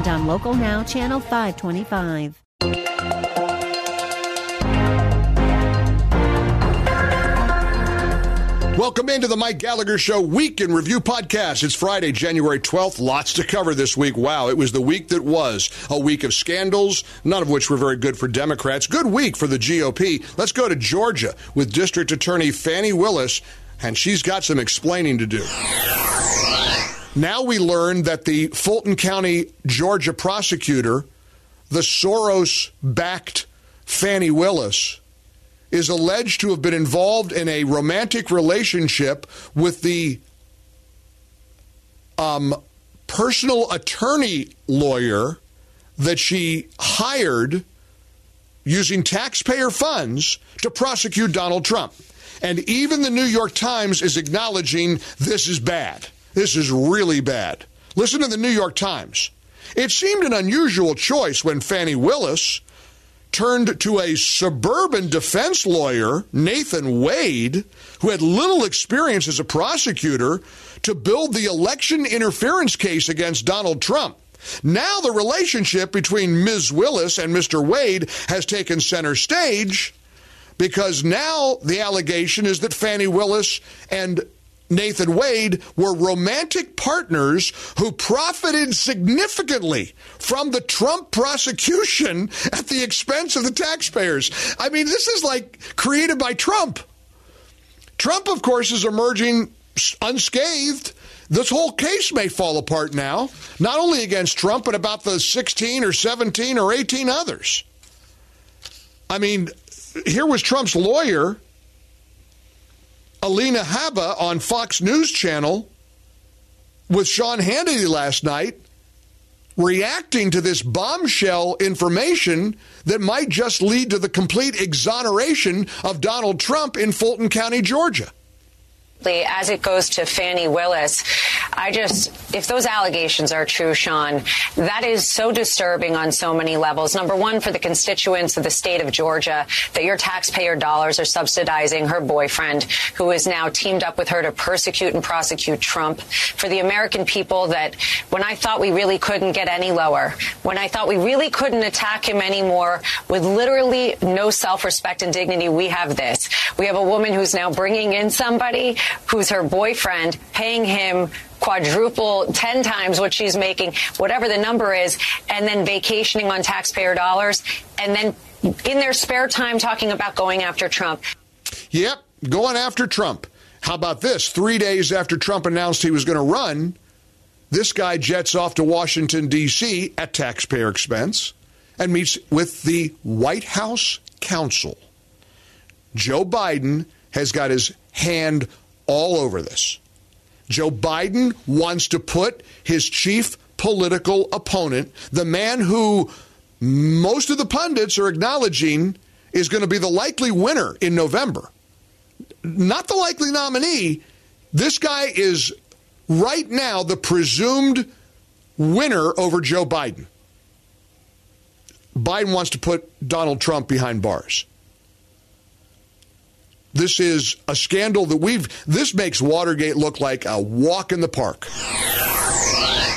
and on Local Now, Channel 525. Welcome into the Mike Gallagher Show Week in Review podcast. It's Friday, January 12th. Lots to cover this week. Wow, it was the week that was. A week of scandals, none of which were very good for Democrats. Good week for the GOP. Let's go to Georgia with District Attorney Fani Willis, and she's got some explaining to do. Now we learn that the Fulton County, Georgia prosecutor, the Soros backed Fani Willis, is alleged to have been involved in a romantic relationship with the um, personal attorney lawyer that she hired using taxpayer funds to prosecute Donald Trump. And even the New York Times is acknowledging this is bad. This is really bad. Listen to the New York Times. It seemed an unusual choice when Fani Willis turned to a suburban defense lawyer, Nathan Wade, who had little experience as a prosecutor, to build the election interference case against Donald Trump. Now the relationship between Ms. Willis and Mr. Wade has taken center stage because now the allegation is that Fani Willis and Nathan Wade were romantic partners who profited significantly from the Trump prosecution at the expense of the taxpayers. I mean, this is like created by Trump. Trump, of course, is emerging unscathed. This whole case may fall apart now, not only against Trump, but about the 16 or 17 or 18 others. I mean, here was Trump's lawyer Alina Habba on Fox News Channel with Sean Hannity last night reacting to this bombshell information that might just lead to the complete exoneration of Donald Trump in Fulton County, Georgia as it goes to Fani Willis, I just, if those allegations are true, Sean, that is so disturbing on so many levels. Number one, for the constituents of the state of Georgia, that your taxpayer dollars are subsidizing her boyfriend, who is now teamed up with her to persecute and prosecute Trump. For the American people, that when I thought we really couldn't get any lower, when I thought we really couldn't attack him anymore with literally no self respect and dignity, we have this. We have a woman who's now bringing in somebody who's her boyfriend, paying him quadruple, 10 times what she's making, whatever the number is, and then vacationing on taxpayer dollars, and then in their spare time talking about going after Trump. Yep, going after Trump. How about this? Three days after Trump announced he was going to run, this guy jets off to Washington, D.C. at taxpayer expense and meets with the White House counsel. Joe Biden has got his hand all over this. Joe Biden wants to put his chief political opponent, the man who most of the pundits are acknowledging is going to be the likely winner in November. Not the likely nominee. This guy is right now the presumed winner over Joe Biden. Biden wants to put Donald Trump behind bars. This is a scandal that we've, this makes Watergate look like a walk in the park.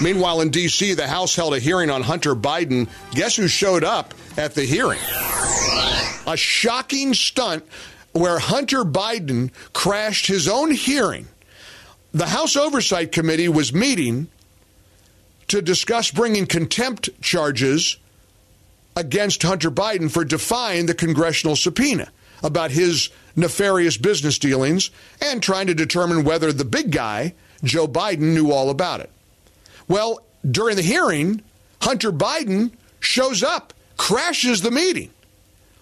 Meanwhile, in D.C., the House held a hearing on Hunter Biden. Guess who showed up at the hearing? A shocking stunt where Hunter Biden crashed his own hearing. The House Oversight Committee was meeting to discuss bringing contempt charges against Hunter Biden for defying the congressional subpoena about his nefarious business dealings and trying to determine whether the big guy, Joe Biden, knew all about it. Well, during the hearing, Hunter Biden shows up, crashes the meeting.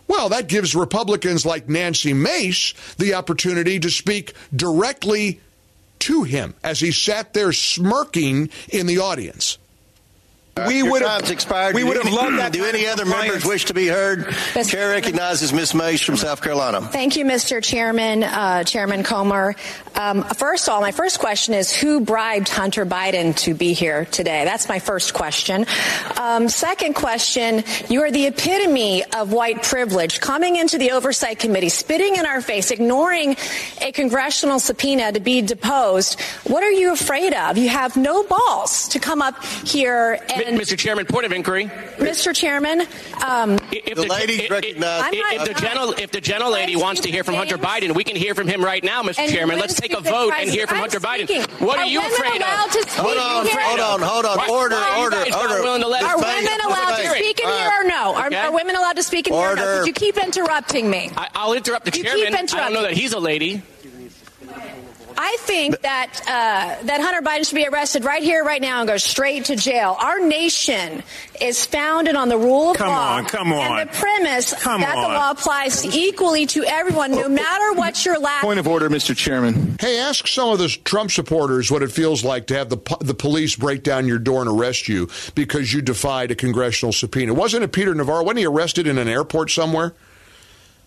Well, that gives Republicans like Nancy Mace the opportunity to speak directly to him as he sat there smirking in the audience. We would have expired. We would have loved that. Do any other members wish to be heard? Chair recognizes Ms. Mace from South Carolina. Thank you, Mr. Chairman, uh, Chairman Comer. Um, first of all, my first question is who bribed Hunter Biden to be here today? That's my first question. Um, second question, you are the epitome of white privilege, coming into the Oversight Committee, spitting in our face, ignoring a congressional subpoena to be deposed. What are you afraid of? You have no balls to come up here and. Mr. Chairman, point of inquiry. Mr. Chairman, um, if the, the lady recognized. If, if, the gentle, if the gentle lady wants to hear from Hunter Biden, we can hear from him right now, Mr. Chairman. Let's take a vote and hear from Hunter Biden. What are, are you afraid of? Hold on, hold on, hold on. Order, order, order. Are women allowed to speak in here or no? Are, are women allowed to speak in here or no? Could you keep interrupting me? I, will interrupt the you chairman. I don't know that he's a lady. I think that uh, that Hunter Biden should be arrested right here, right now, and go straight to jail. Our nation is founded on the rule of come law. On, come on, And the premise come that on. the law applies equally to everyone, no matter what your last. Point of order, Mr. Chairman. Hey, ask some of the Trump supporters what it feels like to have the the police break down your door and arrest you because you defied a congressional subpoena. Wasn't it Peter Navarro? Wasn't he arrested in an airport somewhere?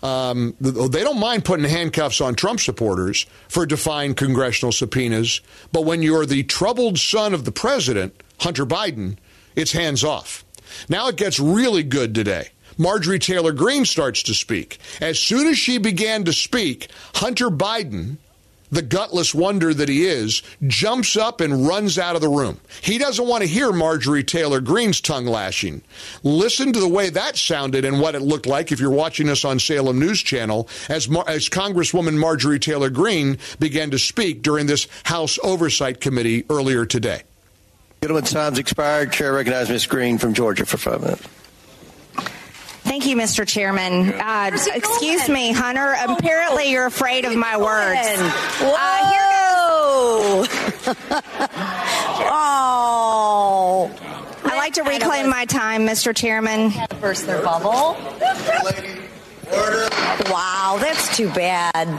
Um, they don't mind putting handcuffs on Trump supporters for defying congressional subpoenas, but when you're the troubled son of the president, Hunter Biden, it's hands off. Now it gets really good today. Marjorie Taylor Greene starts to speak. As soon as she began to speak, Hunter Biden the gutless wonder that he is, jumps up and runs out of the room. He doesn't want to hear Marjorie Taylor Greene's tongue lashing. Listen to the way that sounded and what it looked like if you're watching us on Salem News Channel as, Mar- as Congresswoman Marjorie Taylor Greene began to speak during this House Oversight Committee earlier today. Gentleman's time's expired. Chair recognizes Ms. Greene from Georgia for five minutes. Thank you, Mr. Chairman. Uh, excuse me, Hunter. Apparently, you're afraid of my words. Whoa! Uh, oh. I like to reclaim my time, Mr. Chairman. Burst their bubble. Wow, that's too bad.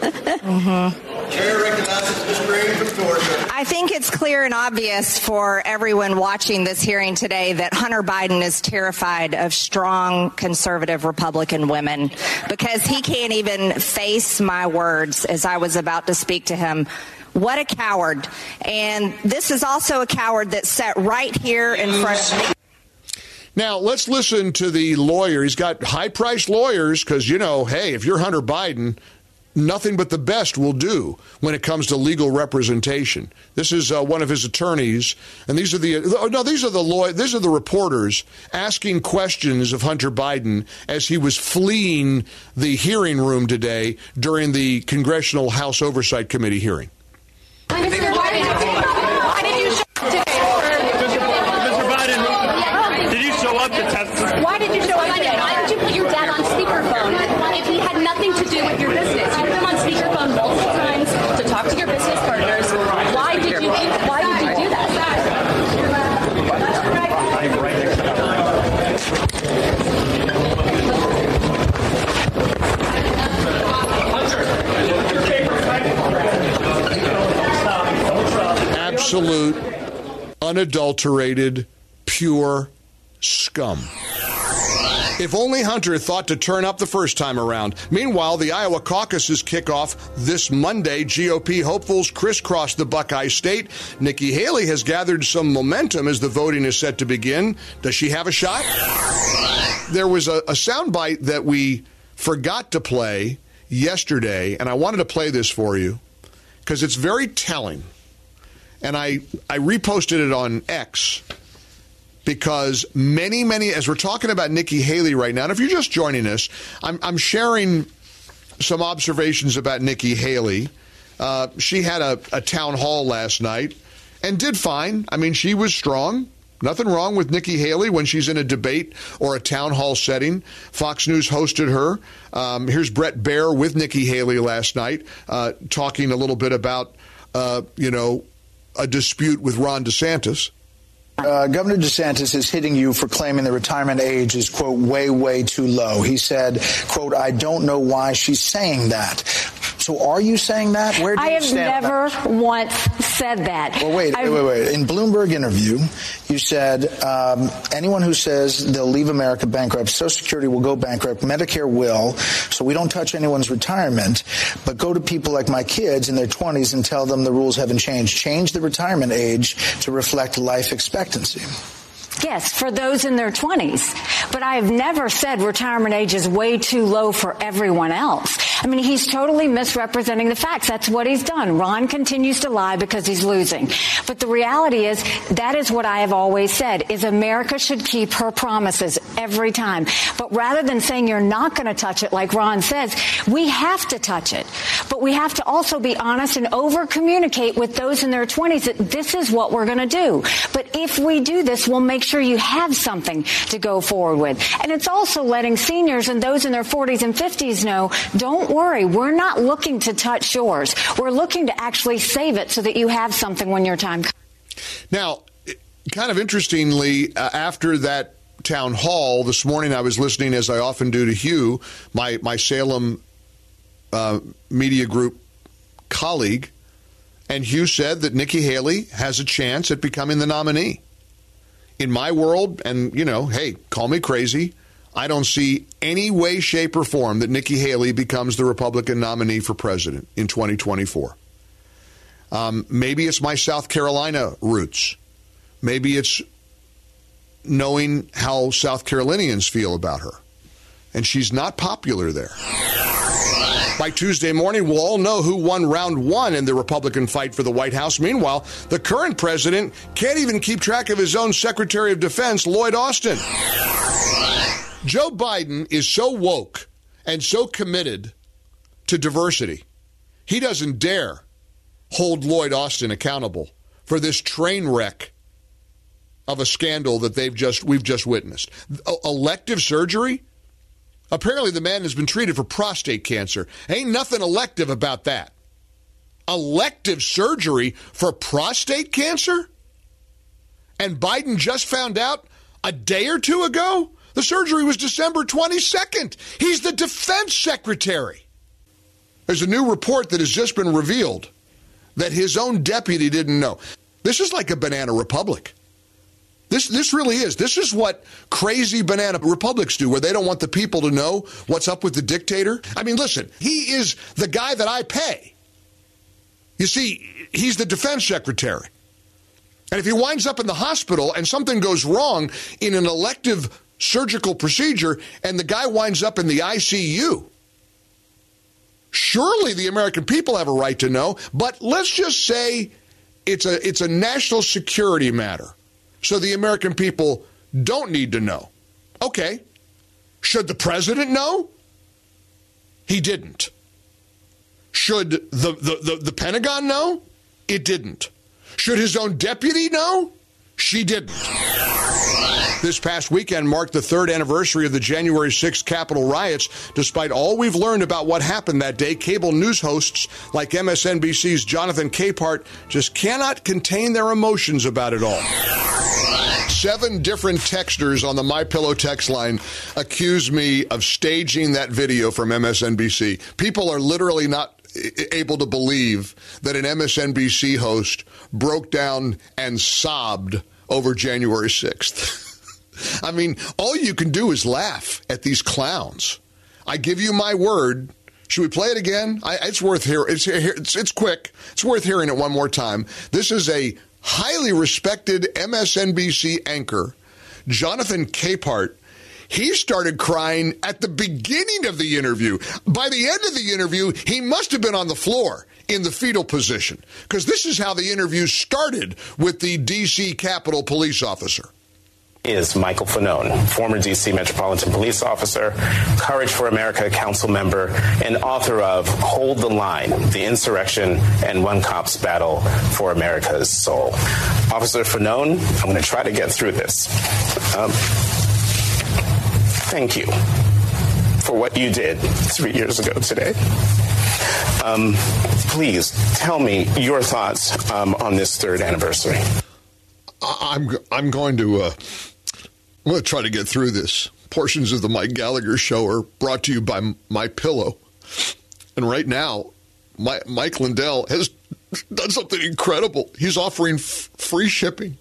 Chair recognizes Ms. Greene from Georgia. I think it's clear and obvious for everyone watching this hearing today that Hunter Biden is terrified of strong conservative Republican women because he can't even face my words as I was about to speak to him. What a coward. And this is also a coward that sat right here in front of me. Now, let's listen to the lawyer. He's got high priced lawyers because, you know, hey, if you're Hunter Biden, nothing but the best will do when it comes to legal representation. This is uh, one of his attorneys, and these are the uh, no, these are the law, these are the reporters asking questions of Hunter Biden as he was fleeing the hearing room today during the Congressional House Oversight Committee hearing. Mr. Biden, why did you show up today? Mr. Biden, did you show up to testify? Why did you show up today? Why did you put your dad on speakerphone if he had nothing to do with your business? You put him on speakerphone multiple times to talk to your business partners. Why did you? Why did you do that? Absolute, unadulterated, pure scum. If only Hunter thought to turn up the first time around. Meanwhile, the Iowa caucuses kick off this Monday. GOP hopefuls crisscross the Buckeye State. Nikki Haley has gathered some momentum as the voting is set to begin. Does she have a shot? There was a, a soundbite that we forgot to play yesterday, and I wanted to play this for you because it's very telling and I, I reposted it on X because many, many, as we're talking about Nikki Haley right now, and if you're just joining us, I'm, I'm sharing some observations about Nikki Haley. Uh, she had a, a town hall last night and did fine. I mean, she was strong. Nothing wrong with Nikki Haley when she's in a debate or a town hall setting. Fox News hosted her. Um, here's Bret Baier with Nikki Haley last night, uh, talking a little bit about, uh, you know, a dispute with Ron DeSantis. Uh, Governor DeSantis is hitting you for claiming the retirement age is, quote, way, way too low. He said, quote, I don't know why she's saying that. So are you saying that? Where do I you stand? I have never once said that. Well, wait, wait, wait, wait. In Bloomberg interview, you said um, anyone who says they'll leave America bankrupt, Social Security will go bankrupt, Medicare will, so we don't touch anyone's retirement, but go to people like my kids in their 20s and tell them the rules haven't changed. Change the retirement age to reflect life expectancy. Yes, for those in their 20s. But I have never said retirement age is way too low for everyone else. I mean, he's totally misrepresenting the facts. That's what he's done. Ron continues to lie because he's losing. But the reality is that is what I have always said is America should keep her promises every time. But rather than saying you're not going to touch it like Ron says, we have to touch it. But we have to also be honest and over communicate with those in their 20s that this is what we're going to do. But if we do this, we'll make sure you have something to go forward with. And it's also letting seniors and those in their 40s and 50s know, don't worry, we're not looking to touch yours. We're looking to actually save it so that you have something when your time comes. Now, kind of interestingly, uh, after that town hall this morning, I was listening, as I often do, to Hugh, my, my Salem uh, media group colleague, and Hugh said that Nikki Haley has a chance at becoming the nominee. In my world, and you know, hey, call me crazy, I don't see any way, shape, or form that Nikki Haley becomes the Republican nominee for president in 2024. Um, maybe it's my South Carolina roots. Maybe it's knowing how South Carolinians feel about her. And she's not popular there. By Tuesday morning, we'll all know who won round one in the Republican fight for the White House. Meanwhile, the current president can't even keep track of his own Secretary of Defense, Lloyd Austin. Joe Biden is so woke and so committed to diversity, he doesn't dare hold Lloyd Austin accountable for this train wreck of a scandal that they've just we've just witnessed. Uh, elective surgery? Apparently the man has been treated for prostate cancer. Ain't nothing elective about that. Elective surgery for prostate cancer? And Biden just found out a day or two ago? The surgery was December 22nd. He's the defense secretary. There's a new report that has just been revealed that his own deputy didn't know. This is like a banana republic. This this really is. This is what crazy banana republics do, where they don't want the people to know what's up with the dictator. I mean, listen, he is the guy that I pay. You see, he's the defense secretary. And if he winds up in the hospital and something goes wrong in an elective surgical procedure and the guy winds up in the ICU, surely the American people have a right to know, but let's just say it's a it's a national security matter so the American people don't need to know. Okay. Should the president know? He didn't. Should the, the, the, the, Pentagon know? It didn't. Should his own deputy know? She didn't. This past weekend marked the third anniversary of the January 6th Capitol riots. Despite all we've learned about what happened that day, cable news hosts like MSNBC's Jonathan Capehart just cannot contain their emotions about it all. Seven different texters on the My Pillow text line accuse me of staging that video from MSNBC. People are literally not eh, able to believe that an MSNBC host broke down and sobbed over January 6th. I mean, all you can do is laugh at these clowns. I give you my word. Should we play it again? I, it's worth hearing. It's, it's, it's quick. It's worth hearing it one more time. This is a highly respected MSNBC anchor, Jonathan Capehart. He started crying at the beginning of the interview. By the end of the interview, he must have been on the floor in the fetal position because this is how the interview started with the D.C. Capitol police officer is Michael Fanone, former D.C. Metropolitan Police Officer, Courage for America Council member, and author of Hold the Line The Insurrection and One Cop's Battle for America's Soul. Officer Fanone, I'm going to try to get through this. Um, thank you for what you did three years ago today. Um, please tell me your thoughts um, on this third anniversary. I'm I'm going to uh, I'm going to try to get through this. Portions of the Mike Gallagher show are brought to you by My Pillow. And right now, Mike Lindell has done something incredible. He's offering f- free shipping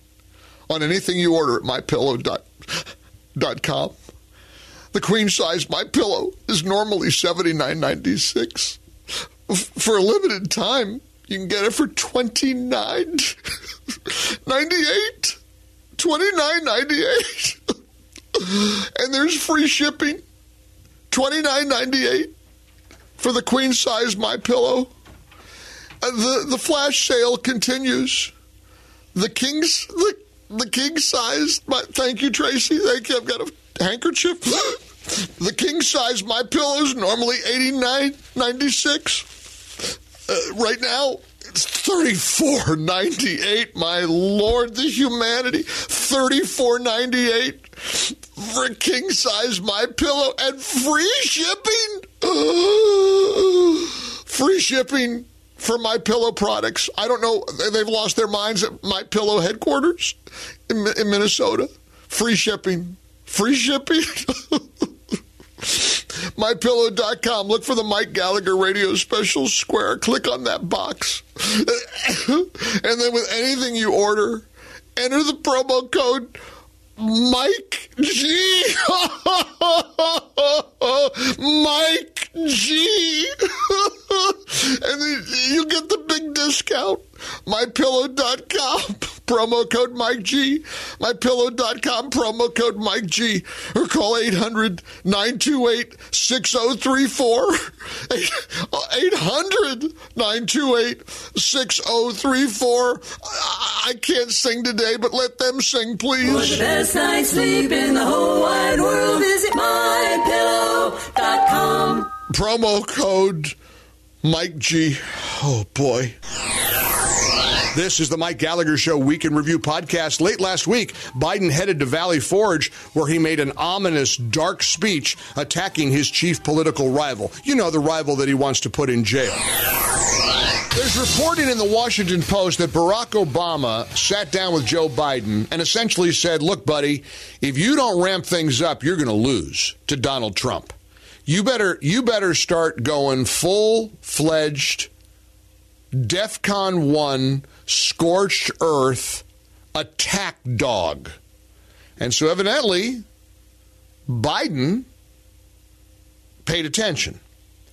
on anything you order at mypillow.com. The queen size My Pillow is normally $79.96. For a limited time, you can get it for twenty nine ninety eight. Twenty nine ninety eight. and there's free shipping. Twenty nine ninety eight for the queen size My Pillow. Uh, the the flash sale continues. The king's the the king size. My, thank you, Tracy. Thank you. I've got a handkerchief. the king size my pillows normally eighty nine ninety six. Uh, right now it's thirty four ninety eight. My lord, the humanity thirty four ninety eight for king size my pillow and free shipping. free shipping for my pillow products. I don't know. They've lost their minds at my pillow headquarters in, in Minnesota. Free shipping. Free shipping. MyPillow.com. Look for the Mike Gallagher radio special square. Click on that box. and then with anything you order, enter the promo code Mike G. Mike G. and you get the big discount. MyPillow.com. Promo code Mike G. MyPillow.com. Promo code Mike G. Or call 800 928 6034. 800 928 6034. I can't sing today, but let them sing, please. For the best night's sleep in the whole wide world, visit mypillow.com. Promo code Mike G. Oh, boy. This is the Mike Gallagher Show Week in Review podcast. Late last week, Biden headed to Valley Forge where he made an ominous, dark speech attacking his chief political rival. You know, the rival that he wants to put in jail. There's reporting in the Washington Post that Barack Obama sat down with Joe Biden and essentially said, Look, buddy, if you don't ramp things up, you're going to lose to Donald Trump. You better, you better start going full fledged DEFCON 1 scorched earth attack dog. And so evidently, Biden paid attention.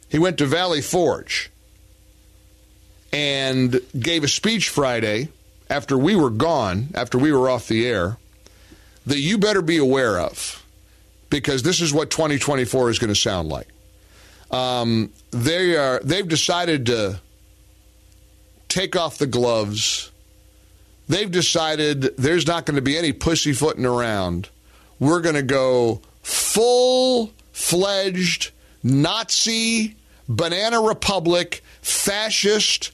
He went to Valley Forge and gave a speech Friday after we were gone, after we were off the air, that you better be aware of because this is what 2024 is going to sound like. Um, they are they've decided to take off the gloves. They've decided there's not going to be any pussyfooting around. We're going to go full fledged Nazi, banana republic, fascist,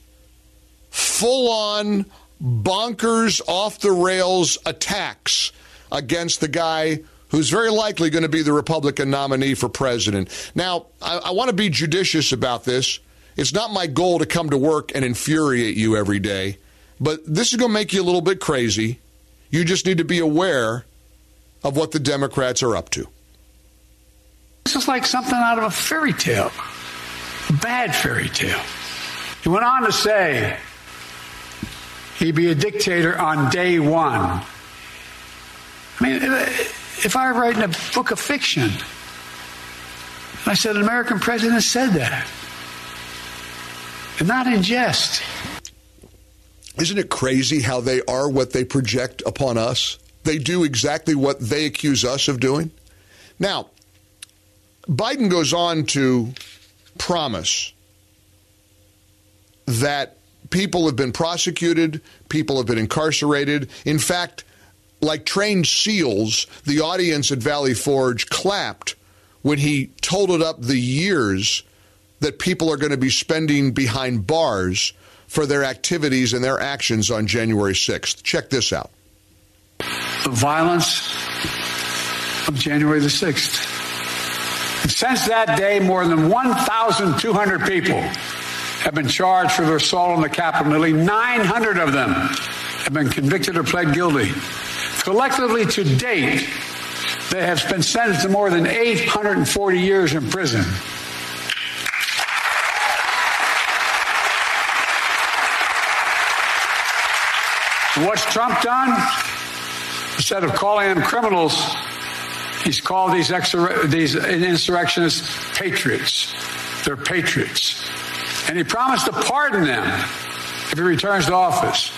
full on bonkers, off the rails attacks against the guy who's very likely going to be the Republican nominee for president. Now, I, I want to be judicious about this. It's not my goal to come to work and infuriate you every day, but this is going to make you a little bit crazy. You just need to be aware of what the Democrats are up to. This is like something out of a fairy tale, a bad fairy tale. He went on to say he'd be a dictator on day one. I mean, if I were writing a book of fiction, I said an American president said that, not in jest. Isn't it crazy how they are what they project upon us? They do exactly what they accuse us of doing. Now, Biden goes on to promise that people have been prosecuted, people have been incarcerated. In fact, like trained seals, the audience at Valley Forge clapped when he totaled up the years that people are going to be spending behind bars for their activities and their actions on January 6th. Check this out. The violence of January the 6th. And since that day, more than 1,200 people have been charged for their assault on the Capitol. Nearly 900 of them have been convicted or pled guilty. Collectively to date, they have been sentenced to more than 840 years in prison. What's Trump done? Instead of calling them criminals, he's called these, exor- these insurrectionists patriots. They're patriots. And he promised to pardon them if he returns to office.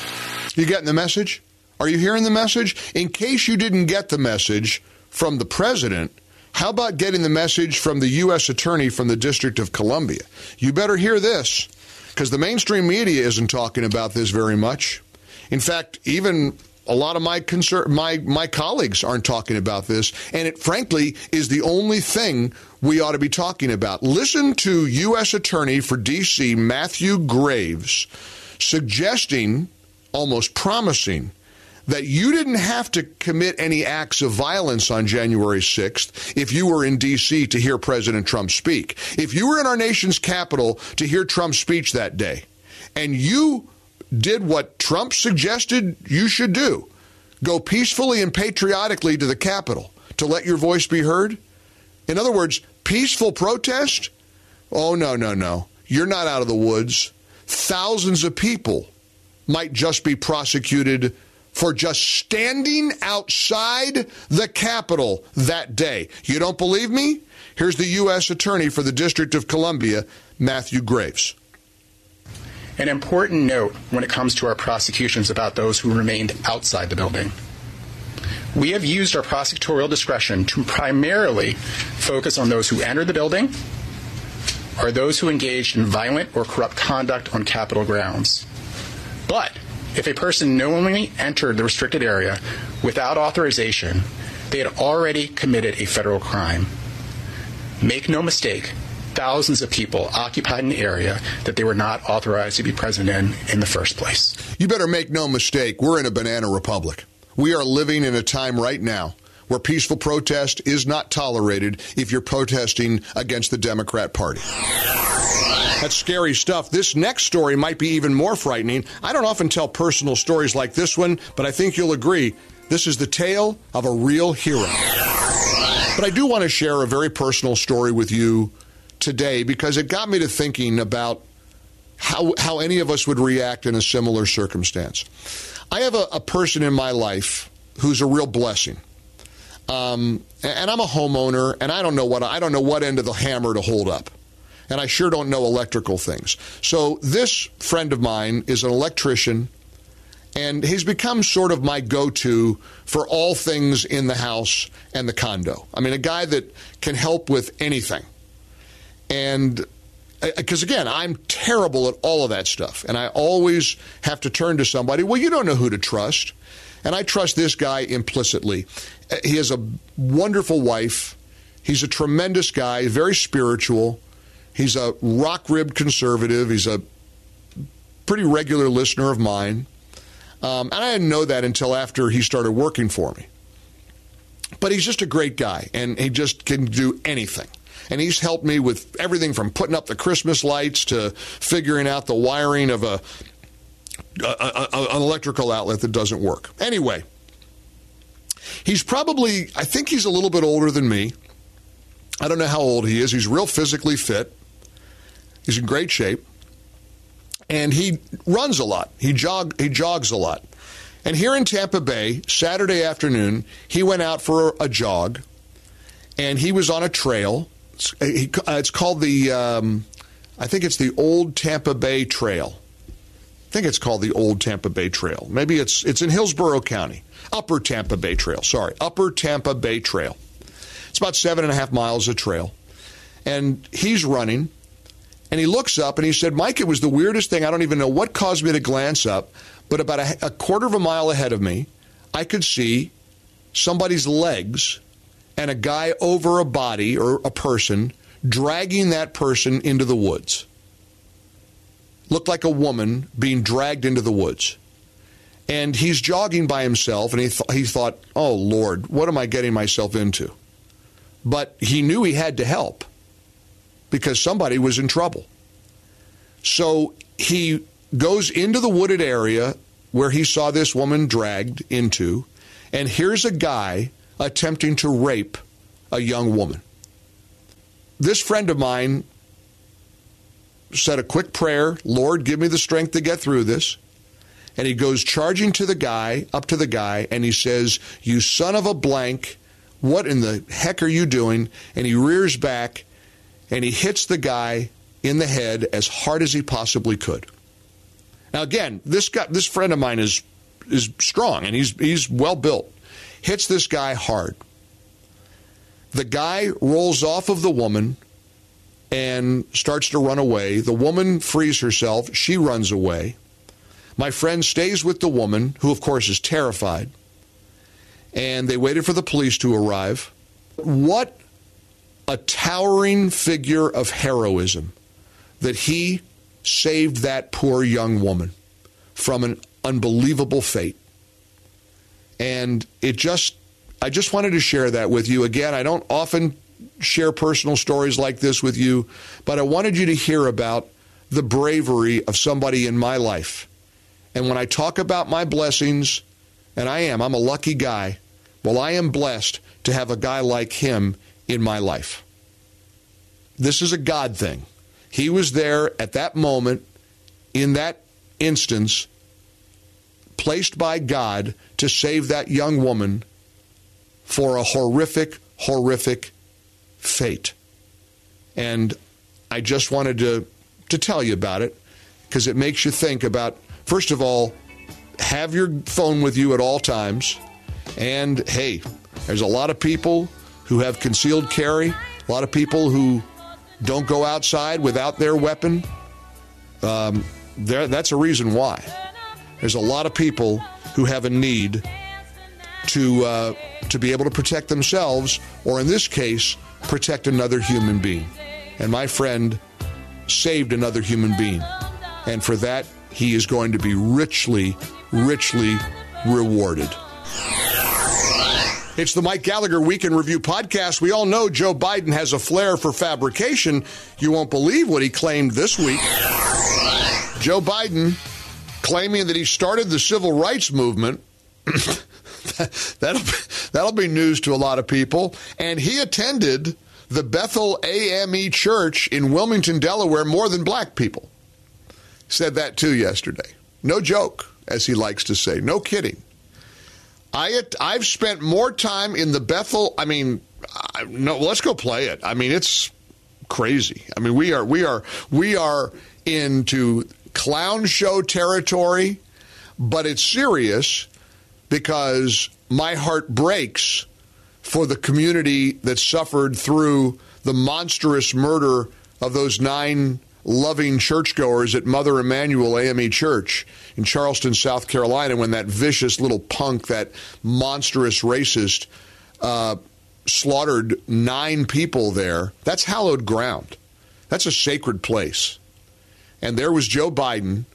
You getting the message? Are you hearing the message? In case you didn't get the message from the president, how about getting the message from the U.S. Attorney from the District of Columbia? You better hear this, because the mainstream media isn't talking about this very much. In fact, even a lot of my concern, my my colleagues aren't talking about this, and it frankly is the only thing we ought to be talking about. Listen to U.S. Attorney for D.C. Matthew Graves suggesting, almost promising, that you didn't have to commit any acts of violence on January 6th if you were in D.C. to hear President Trump speak. If you were in our nation's capital to hear Trump's speech that day, and you did what Trump suggested you should do go peacefully and patriotically to the Capitol to let your voice be heard. In other words, peaceful protest? Oh, no, no, no. You're not out of the woods. Thousands of people might just be prosecuted for just standing outside the Capitol that day. You don't believe me? Here's the U.S. Attorney for the District of Columbia, Matthew Graves. An important note when it comes to our prosecutions about those who remained outside the building. We have used our prosecutorial discretion to primarily focus on those who entered the building or those who engaged in violent or corrupt conduct on Capitol grounds. But if a person knowingly entered the restricted area without authorization, they had already committed a federal crime. Make no mistake, thousands of people occupied an area that they were not authorized to be present in in the first place. You better make no mistake, we're in a banana republic. We are living in a time right now where peaceful protest is not tolerated if you're protesting against the Democrat Party. That's scary stuff. This next story might be even more frightening. I don't often tell personal stories like this one, but I think you'll agree this is the tale of a real hero. But I do want to share a very personal story with you today because it got me to thinking about how, how any of us would react in a similar circumstance. I have a, a person in my life who's a real blessing. Um, and I'm a homeowner, and I don't know what I don't know what end of the hammer to hold up, and I sure don't know electrical things. So this friend of mine is an electrician, and he's become sort of my go-to for all things in the house and the condo. I mean, a guy that can help with anything, and because again, I'm terrible at all of that stuff, and I always have to turn to somebody. Well, you don't know who to trust. And I trust this guy implicitly. He has a wonderful wife. He's a tremendous guy, very spiritual. He's a rock ribbed conservative. He's a pretty regular listener of mine. Um, and I didn't know that until after he started working for me. But he's just a great guy, and he just can do anything. And he's helped me with everything from putting up the Christmas lights to figuring out the wiring of a a, a, an electrical outlet that doesn't work. Anyway, he's probably, I think he's a little bit older than me. I don't know how old he is. He's real physically fit. He's in great shape. And he runs a lot. He jog he jogs a lot. And here in Tampa Bay, Saturday afternoon, he went out for a jog, and he was on a trail. It's, he, it's called the, um, I think it's the Old Tampa Bay Trail. I think it's called the Old Tampa Bay Trail. Maybe it's it's in Hillsborough County. Upper Tampa Bay Trail. Sorry, Upper Tampa Bay Trail. It's about seven and a half miles of trail, and he's running, and he looks up and he said, "Mike, it was the weirdest thing. I don't even know what caused me to glance up, but about a, a quarter of a mile ahead of me, I could see somebody's legs and a guy over a body or a person dragging that person into the woods." looked like a woman being dragged into the woods. And he's jogging by himself, and he, th- he thought, oh, Lord, what am I getting myself into? But he knew he had to help because somebody was in trouble. So he goes into the wooded area where he saw this woman dragged into, and here's a guy attempting to rape a young woman. This friend of mine said a quick prayer Lord, give me the strength to get through this. and he goes charging to the guy, up to the guy, and he says, You son of a blank, what in the heck are you doing? And he rears back and he hits the guy in the head as hard as he possibly could. Now again, this guy, this friend of mine is is strong and he's he's well built. Hits this guy hard. The guy rolls off of the woman and starts to run away. The woman frees herself. She runs away. My friend stays with the woman, who of course is terrified. And they waited for the police to arrive. What a towering figure of heroism that he saved that poor young woman from an unbelievable fate. And it just, I just wanted to share that with you. Again, I don't often share personal stories like this with you, but I wanted you to hear about the bravery of somebody in my life. And when I talk about my blessings, and I am, I'm a lucky guy, well, I am blessed to have a guy like him in my life. This is a God thing. He was there at that moment, in that instance, placed by God to save that young woman for a horrific, horrific fate. And I just wanted to, to tell you about it because it makes you think about, first of all, have your phone with you at all times. And hey, there's a lot of people who have concealed carry, a lot of people who don't go outside without their weapon. Um, there, that's a reason why. There's a lot of people who have a need to uh, to be able to protect themselves, or in this case, protect another human being. And my friend saved another human being, and for that he is going to be richly, richly rewarded. It's the Mike Gallagher Week in Review podcast. We all know Joe Biden has a flair for fabrication. You won't believe what he claimed this week. Joe Biden claiming that he started the civil rights movement. that'll, that'll be news to a lot of people. And he attended the Bethel AME Church in Wilmington, Delaware, more than black people. Said that too yesterday. No joke, as he likes to say. No kidding. I I've spent more time in the Bethel. I mean, I, no, let's go play it. I mean, it's crazy. I mean, we are we are we are into clown show territory, but it's serious because my heart breaks for the community that suffered through the monstrous murder of those nine loving churchgoers at Mother Emanuel AME Church in Charleston, South Carolina, when that vicious little punk, that monstrous racist, uh, slaughtered nine people there. That's hallowed ground. That's a sacred place. And there was Joe Biden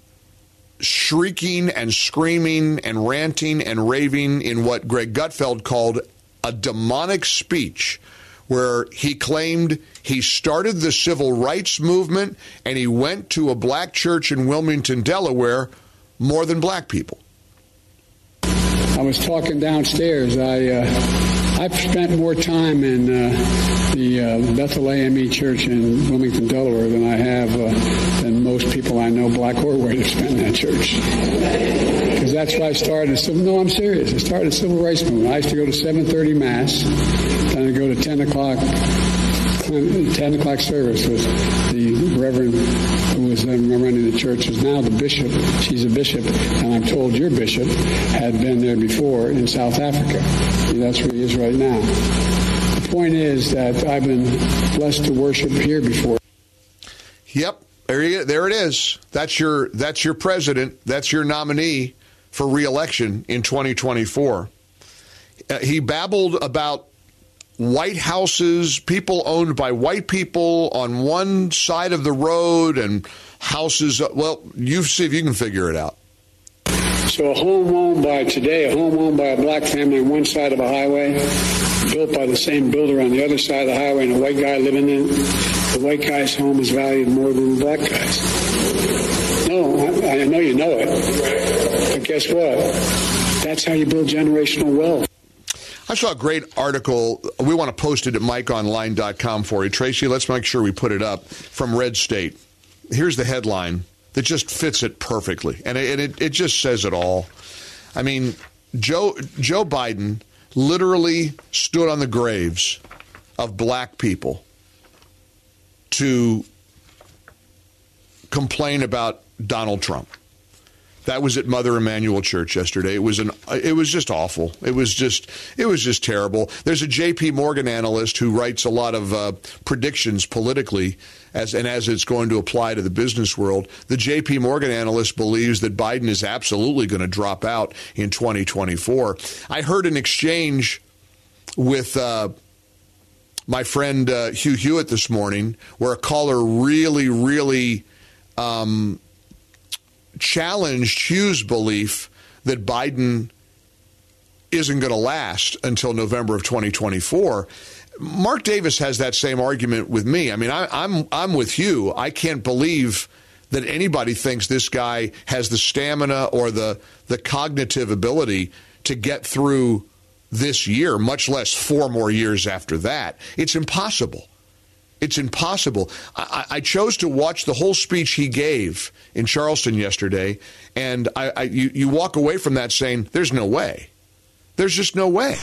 shrieking and screaming and ranting and raving in what Greg Gutfeld called a demonic speech where he claimed he started the civil rights movement and he went to a black church in Wilmington, Delaware, more than black people. Was talking downstairs. I uh, I've spent more time in uh, the uh, Bethel AME Church in Wilmington, Delaware, than I have uh, than most people I know, black or white, have spent in that church. Because that's why I started. No, I'm serious. I started a civil rights movement. I used to go to 7:30 mass, then I go to 10 o'clock 10 o'clock service with the reverend who was then running the church is now the bishop. She's a bishop, and I'm told your bishop had been there before in South Africa. That's where he is right now. The point is that I've been blessed to worship here before. Yep, there, you, there it is. That's your that's your president. That's your nominee for reelection in 2024. Uh, he babbled about white houses, people owned by white people on one side of the road, and houses. Well, you see if you can figure it out. So a home owned by today, a home owned by a black family on one side of a highway, built by the same builder on the other side of the highway, and a white guy living in it. The white guy's home is valued more than the black guy's. No, I, I know you know it, but guess what? That's how you build generational wealth. I saw a great article. We want to post it at mikeonline.com for you. Tracy, let's make sure we put it up from Red State. Here's the headline that just fits it perfectly. And it, it, it just says it all. I mean, Joe, Joe Biden literally stood on the graves of black people to complain about Donald Trump. That was at Mother Emanuel Church yesterday. It was an it was just awful. It was just it was just terrible. There's a J.P. Morgan analyst who writes a lot of uh, predictions politically, as and as it's going to apply to the business world. The J.P. Morgan analyst believes that Biden is absolutely going to drop out in 2024. I heard an exchange with. Uh, my friend uh, Hugh Hewitt this morning, where a caller really, really um, challenged Hugh's belief that Biden isn't going to last until November of 2024. Mark Davis has that same argument with me. I mean, I, I'm I'm with Hugh. I can't believe that anybody thinks this guy has the stamina or the the cognitive ability to get through this year, much less four more years after that. It's impossible. It's impossible. I, I, chose to watch the whole speech he gave in Charleston yesterday, and I, I, you, you walk away from that saying, there's no way. There's just no way.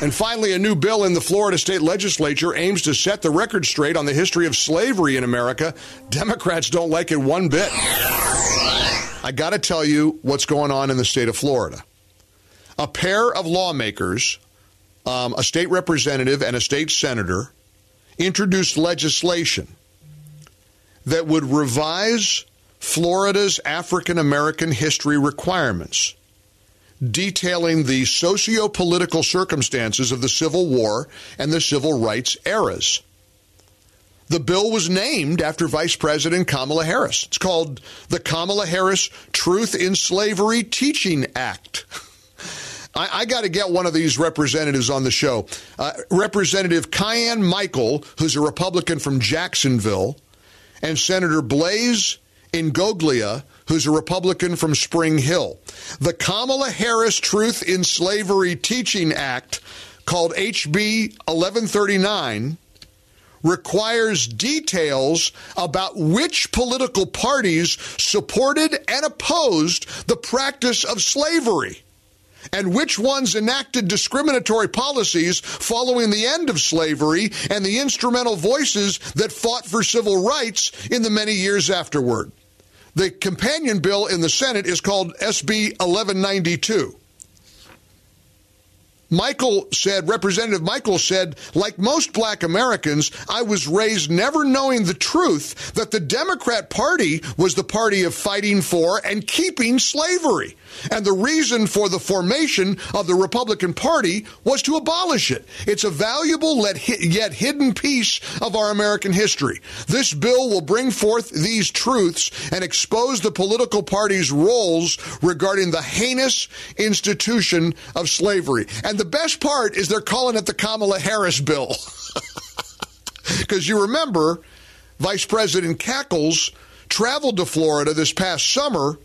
And finally, a new bill in the Florida state legislature aims to set the record straight on the history of slavery in America. Democrats don't like it one bit. I got to tell you what's going on in the state of Florida. A pair of lawmakers, um, a state representative and a state senator, introduced legislation that would revise Florida's African American history requirements, detailing the socio political circumstances of the Civil War and the Civil Rights eras. The bill was named after Vice President Kamala Harris. It's called the Kamala Harris Truth in Slavery Teaching Act. I, I got to get one of these representatives on the show. Uh, Representative Kiyan Michael, who's a Republican from Jacksonville, and Senator Blaise Ingoglia, who's a Republican from Spring Hill. The Kamala Harris Truth in Slavery Teaching Act, called HB 1139, requires details about which political parties supported and opposed the practice of slavery and which ones enacted discriminatory policies following the end of slavery and the instrumental voices that fought for civil rights in the many years afterward. The companion bill in the Senate is called SB 1192. Michael said, Representative Michael said, like most black Americans, I was raised never knowing the truth that the Democrat Party was the party of fighting for and keeping slavery. And the reason for the formation of the Republican Party was to abolish it. It's a valuable yet hidden piece of our American history. This bill will bring forth these truths and expose the political party's roles regarding the heinous institution of slavery. And the best part is they're calling it the Kamala Harris bill. Because you remember, Vice President Cackles traveled to Florida this past summer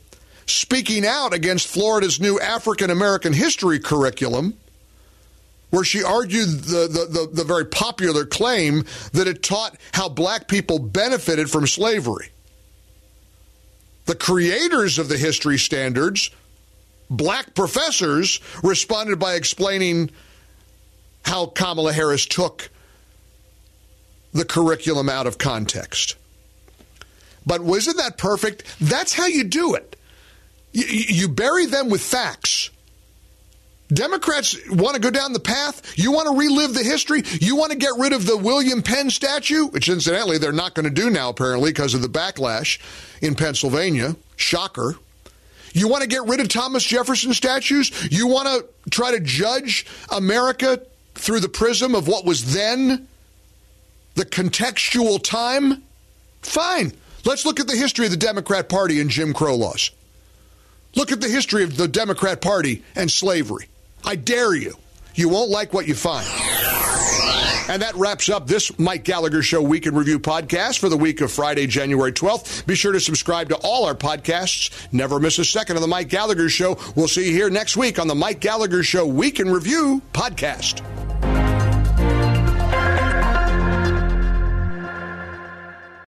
speaking out against Florida's new African American history curriculum, where she argued the, the, the, the, very popular claim that it taught how black people benefited from slavery. The creators of the history standards, black professors, responded by explaining how Kamala Harris took the curriculum out of context. But wasn't that perfect? That's how you do it. You, you bury them with facts. Democrats want to go down the path. You want to relive the history. You want to get rid of the William Penn statue, which incidentally they're not going to do now, apparently, because of the backlash in Pennsylvania. Shocker. You want to get rid of Thomas Jefferson statues? You want to try to judge America through the prism of what was then the contextual time? Fine. Let's look at the history of the Democrat Party and Jim Crow laws. Look at the history of the Democrat Party and slavery. I dare you. You won't like what you find. And that wraps up this Mike Gallagher Show Week in Review podcast for the week of Friday, January 12th. Be sure to subscribe to all our podcasts. Never miss a second of the Mike Gallagher Show. We'll see you here next week on the Mike Gallagher Show Week in Review podcast.